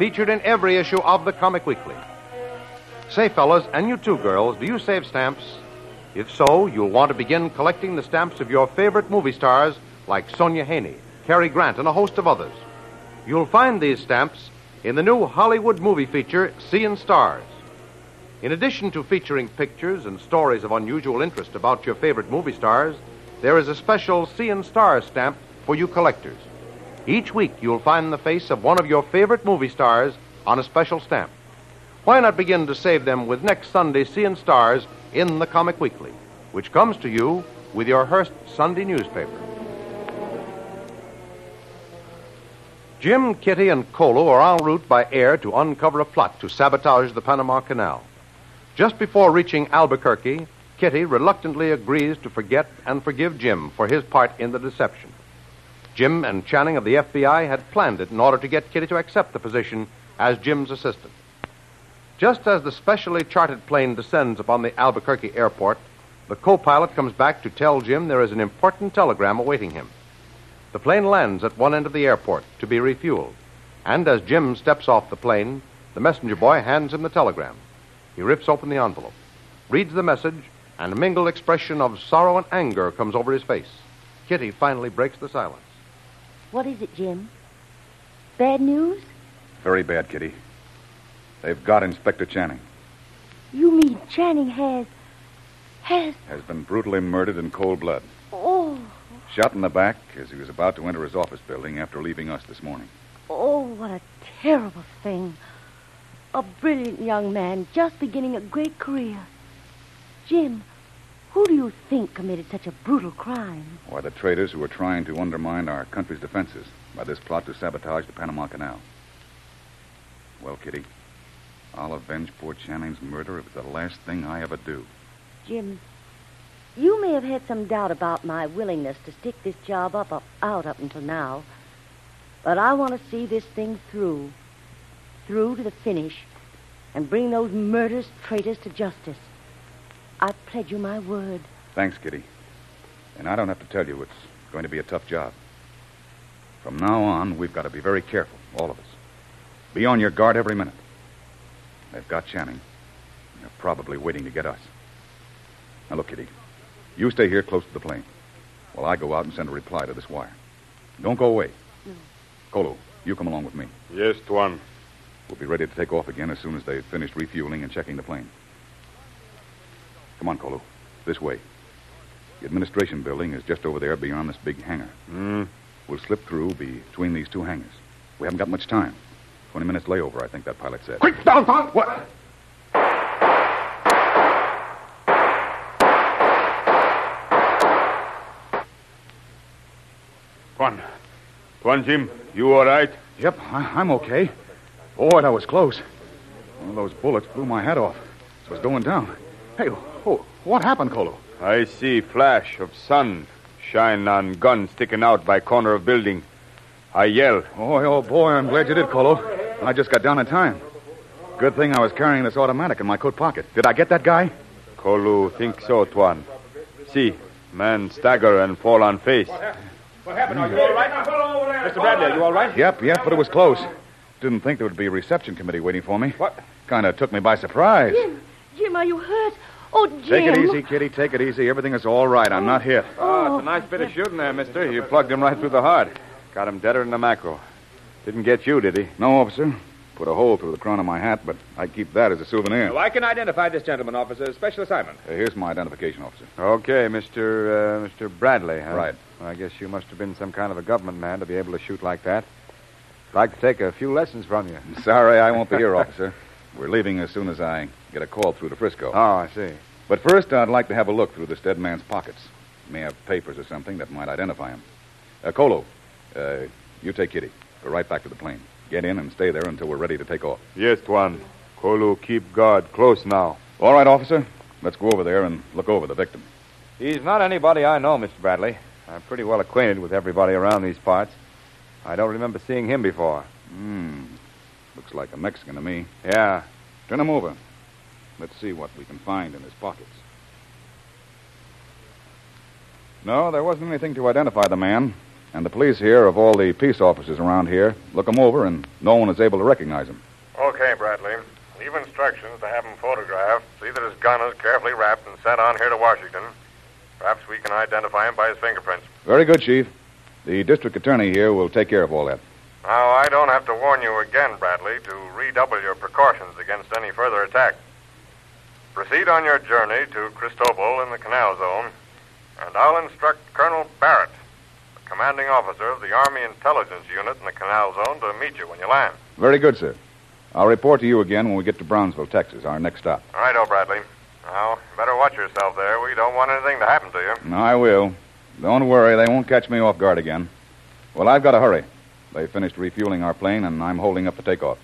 featured in every issue of the Comic Weekly. Say, fellas, and you too, girls, do you save stamps? If so, you'll want to begin collecting the stamps of your favorite movie stars like Sonja Henie, Cary Grant, and a host of others. You'll find these stamps in the new Hollywood movie feature, Seeing Stars. In addition to featuring pictures and stories of unusual interest about your favorite movie stars, there is a special Seeing Stars stamp for you collectors. Each week, you'll find the face of one of your favorite movie stars on a special stamp. Why not begin to save them with next Sunday's Seeing Stars in the Comic Weekly, which comes to you with your Hearst Sunday newspaper? Jim, Kitty, and Kolo are en route by air to uncover a plot to sabotage the Panama Canal. Just before reaching Albuquerque, Kitty reluctantly agrees to forget and forgive Jim for his part in the deception. Jim and Channing of the FBI had planned it in order to get Kitty to accept the position as Jim's assistant. Just as the specially chartered plane descends upon the Albuquerque airport, the co pilot comes back to tell Jim there is an important telegram awaiting him. The plane lands at one end of the airport to be refueled, and as Jim steps off the plane, the messenger boy hands him the telegram. He rips open the envelope, reads the message, and a mingled expression of sorrow and anger comes over his face. Kitty finally breaks the silence. What is it, Jim? Bad news? Very bad, Kitty. They've got Inspector Channing. You mean Channing has. has. Has been brutally murdered in cold blood. Oh, Shot in the back as he was about to enter his office building after leaving us this morning. oh, what a terrible thing. A brilliant young man just beginning a great career. Jim, who do you think committed such a brutal crime? Why, the traitors who are trying to undermine our country's defenses by this plot to sabotage the Panama Canal. Well, Kitty, I'll avenge poor Channing's murder if it's the last thing I ever do. Jim, you may have had some doubt about my willingness to stick this job up, up out up until now, but I want to see this thing through, through to the finish, and bring those murderous traitors to justice. I pledge you my word. Thanks, Kitty. And I don't have to tell you it's going to be a tough job. From now on, we've got to be very careful, all of us. Be on your guard every minute. They've got Channing. They're probably waiting to get us. Now, look, Kitty. You stay here close to the plane while I go out and send a reply to this wire. Don't go away. No. Kolo, you come along with me. Yes, Tuan. We'll be ready to take off again as soon as they've finished refueling and checking the plane. Come on, Kolo. This way. The administration building is just over there beyond this big hangar. Hmm. We'll slip through between these two hangars. We haven't got much time. Twenty minutes layover, I think that pilot said. Quick, down, Tuan! What? Tuan. Tuan Jim, you all right? Yep, I- I'm okay. Boy, that was close. One of those bullets blew my hat off. It was going down. Hey, oh, what happened, Kolo? I see flash of sun shine on gun sticking out by corner of building. I yell. Boy, oh boy, I'm glad you did, Kolo. I just got down in time. Good thing I was carrying this automatic in my coat pocket. Did I get that guy? Kolu think so, Tuan. See, man stagger and fall on face. What happened? Are you all right? Mr. Bradley, are you all right? Yep, yep, but it was close. Didn't think there would be a reception committee waiting for me. What? Kind of took me by surprise. Jim, Jim, are you hurt? Oh, Jim. Take it easy, Kitty. Take it easy. Everything is all right. I'm not hit. Oh, it's a nice bit of shooting there, mister. You plugged him right through the heart. Got him deader than a mackerel. Didn't get you, did he? No, officer. Put a hole through the crown of my hat, but I keep that as a souvenir. Well, I can identify this gentleman, officer. Special assignment. Uh, here's my identification, officer. Okay, Mr. Uh, Mr. Bradley, huh? Right. Well, I guess you must have been some kind of a government man to be able to shoot like that. I'd like to take a few lessons from you. Sorry, I won't be here, officer. We're leaving as soon as I get a call through to Frisco. Oh, I see. But first, I'd like to have a look through this dead man's pockets. He may have papers or something that might identify him. Uh, Kolo, uh, you take Kitty. Go right back to the plane. Get in and stay there until we're ready to take off. Yes, Tuan. Kolu, keep guard close now. All right, officer. Let's go over there and look over the victim. He's not anybody I know, Mr. Bradley. I'm pretty well acquainted with everybody around these parts. I don't remember seeing him before. Hmm. Looks like a Mexican to me. Yeah. Turn him over. Let's see what we can find in his pockets. No, there wasn't anything to identify the man. And the police here, of all the peace officers around here, look him over, and no one is able to recognize him. Okay, Bradley. Leave instructions to have him photographed. See that his gun is carefully wrapped and sent on here to Washington. Perhaps we can identify him by his fingerprints. Very good, Chief. The district attorney here will take care of all that. Now, I don't have to warn you again, Bradley, to redouble your precautions against any further attack. Proceed on your journey to Cristobal in the Canal Zone, and I'll instruct Colonel Barrett, the commanding officer of the Army Intelligence Unit in the Canal Zone, to meet you when you land. Very good, sir. I'll report to you again when we get to Brownsville, Texas, our next stop. All right, oh, Bradley. Now, better watch yourself there. We don't want anything to happen to you. I will. Don't worry, they won't catch me off guard again. Well, I've got to hurry. They finished refueling our plane, and I'm holding up the takeoff.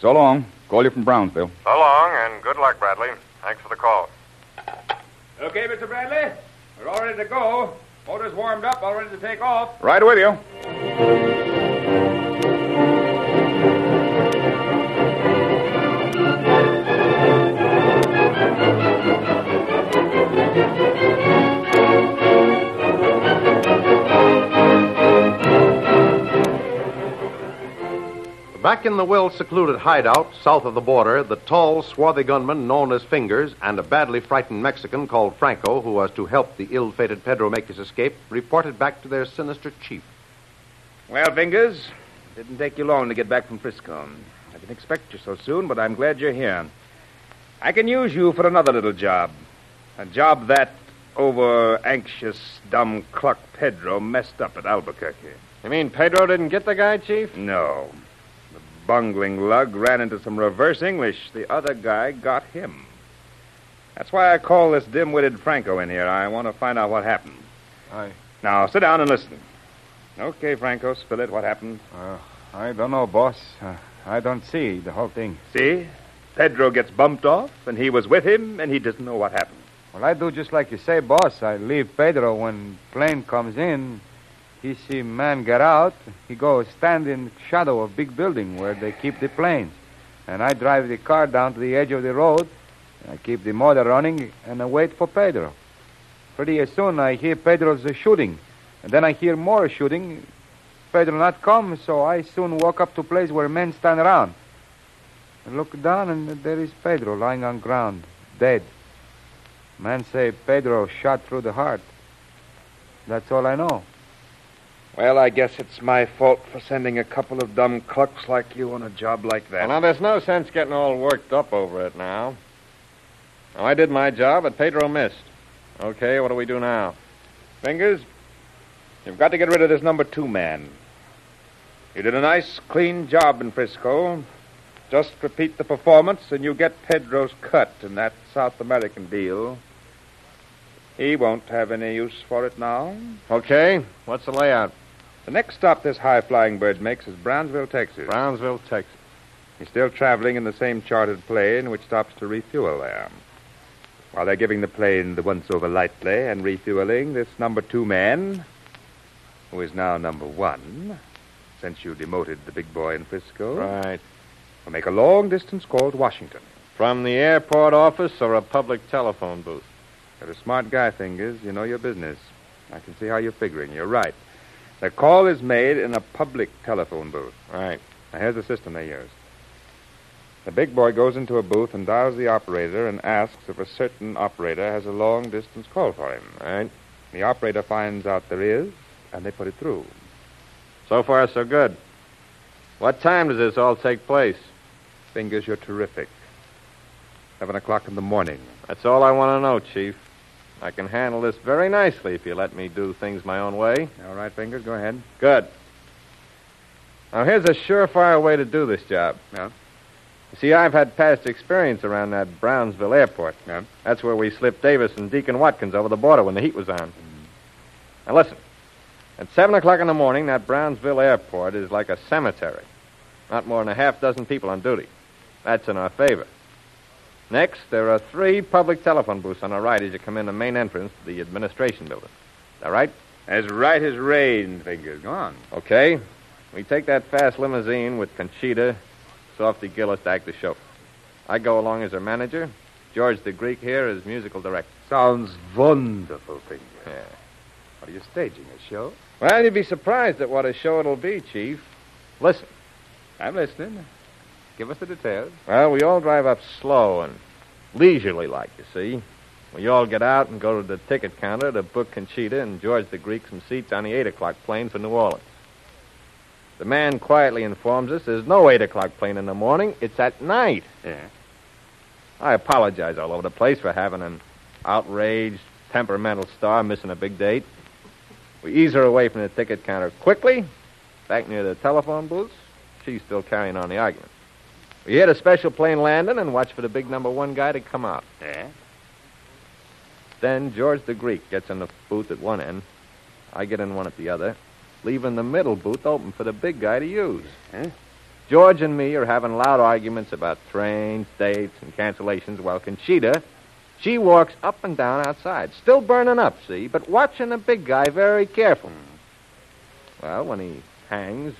So long. Call you from Brownsville. So long, and good luck, Bradley. Thanks for the call. Okay, Mr. Bradley. We're all ready to go. Motor's warmed up, all ready to take off. Right with you. Back in the well secluded hideout south of the border, the tall, swarthy gunman known as Fingers and a badly frightened Mexican called Franco, who was to help the ill fated Pedro make his escape, reported back to their sinister chief. Well, Fingers, didn't take you long to get back from Frisco. I didn't expect you so soon, but I'm glad you're here. I can use you for another little job. A job that over anxious, dumb cluck Pedro messed up at Albuquerque. You mean Pedro didn't get the guy, Chief? No. Bungling lug ran into some reverse English. The other guy got him. That's why I call this dim witted Franco in here. I want to find out what happened. I. Now, sit down and listen. Okay, Franco, spill it. What happened? Uh, I don't know, boss. Uh, I don't see the whole thing. See? Pedro gets bumped off, and he was with him, and he doesn't know what happened. Well, I do just like you say, boss. I leave Pedro when plane comes in. He see man get out. He go stand in shadow of big building where they keep the planes. And I drive the car down to the edge of the road. I keep the motor running and I wait for Pedro. Pretty soon I hear Pedro's shooting. And then I hear more shooting. Pedro not come, so I soon walk up to place where men stand around. I look down and there is Pedro lying on ground, dead. Man say Pedro shot through the heart. That's all I know. Well, I guess it's my fault for sending a couple of dumb clucks like you on a job like that. Well, now, there's no sense getting all worked up over it now. Now, I did my job, but Pedro missed. Okay, what do we do now? Fingers, you've got to get rid of this number two man. You did a nice, clean job in Frisco. Just repeat the performance, and you get Pedro's cut in that South American deal. He won't have any use for it now. Okay, what's the layout? The next stop this high flying bird makes is Brownsville, Texas. Brownsville, Texas. He's still traveling in the same chartered plane, which stops to refuel there. While they're giving the plane the once over lightly and refueling, this number two man, who is now number one, since you demoted the big boy in Frisco, Right. will make a long distance call to Washington. From the airport office or a public telephone booth? You're a smart guy, Fingers. You know your business. I can see how you're figuring. You're right. The call is made in a public telephone booth. Right. Now, here's the system they use. The big boy goes into a booth and dials the operator and asks if a certain operator has a long distance call for him. Right. The operator finds out there is, and they put it through. So far, so good. What time does this all take place? Fingers, you're terrific. Seven o'clock in the morning. That's all I want to know, Chief. I can handle this very nicely if you let me do things my own way. All right, Fingers, go ahead. Good. Now, here's a surefire way to do this job. Yeah. You see, I've had past experience around that Brownsville airport. Yeah. That's where we slipped Davis and Deacon Watkins over the border when the heat was on. Now, listen. At 7 o'clock in the morning, that Brownsville airport is like a cemetery. Not more than a half dozen people on duty. That's in our favor. Next, there are three public telephone booths on the right as you come in the main entrance to the administration building. Is that right? As right as rain, Fingers. Go on. Okay. We take that fast limousine with Conchita, Softy Gillis to act the show. I go along as her manager. George the Greek here is musical director. Sounds wonderful, Fingers. Yeah. What are you staging, a show? Well, you'd be surprised at what a show it'll be, Chief. Listen. I'm listening. Give us the details. Well, we all drive up slow and leisurely like, you see. We all get out and go to the ticket counter to book Conchita and George the Greek some seats on the 8 o'clock plane for New Orleans. The man quietly informs us there's no 8 o'clock plane in the morning. It's at night. Yeah. I apologize all over the place for having an outraged, temperamental star missing a big date. We ease her away from the ticket counter quickly, back near the telephone booths. She's still carrying on the argument. We hit a special plane landing and watch for the big number one guy to come out. Yeah? Then George the Greek gets in the booth at one end. I get in one at the other, leaving the middle booth open for the big guy to use. Huh? George and me are having loud arguments about trains, dates, and cancellations while Conchita, she walks up and down outside, still burning up, see, but watching the big guy very careful. Well, when he hangs,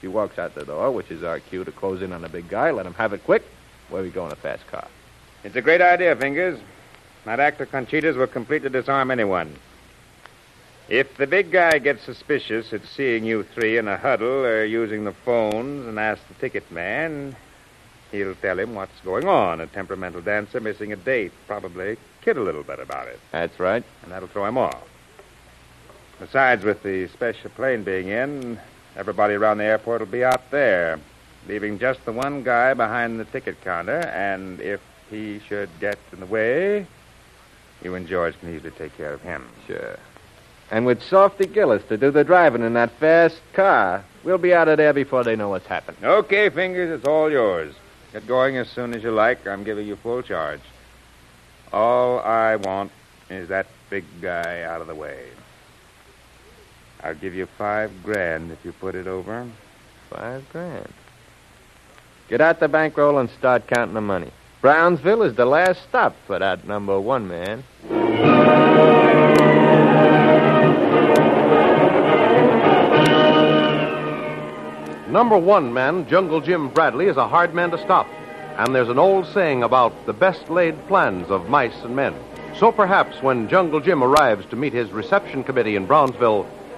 she walks out the door, which is our cue to close in on the big guy, let him have it quick, where we go in a fast car. It's a great idea, Fingers. That act of Conchita's will completely disarm anyone. If the big guy gets suspicious at seeing you three in a huddle or using the phones and asks the ticket man, he'll tell him what's going on. A temperamental dancer missing a date. Probably kid a little bit about it. That's right. And that'll throw him off. Besides, with the special plane being in, everybody around the airport will be out there, leaving just the one guy behind the ticket counter, and if he should get in the way, you and George can easily take care of him. Sure. And with Softy Gillis to do the driving in that fast car, we'll be out of there before they know what's happened. Okay, Fingers, it's all yours. Get going as soon as you like. I'm giving you full charge. All I want is that big guy out of the way. I'll give you five grand if you put it over. Five grand. Get out the bankroll and start counting the money. Brownsville is the last stop for that number one man. Number one man, Jungle Jim Bradley, is a hard man to stop. And there's an old saying about the best laid plans of mice and men. So perhaps when Jungle Jim arrives to meet his reception committee in Brownsville,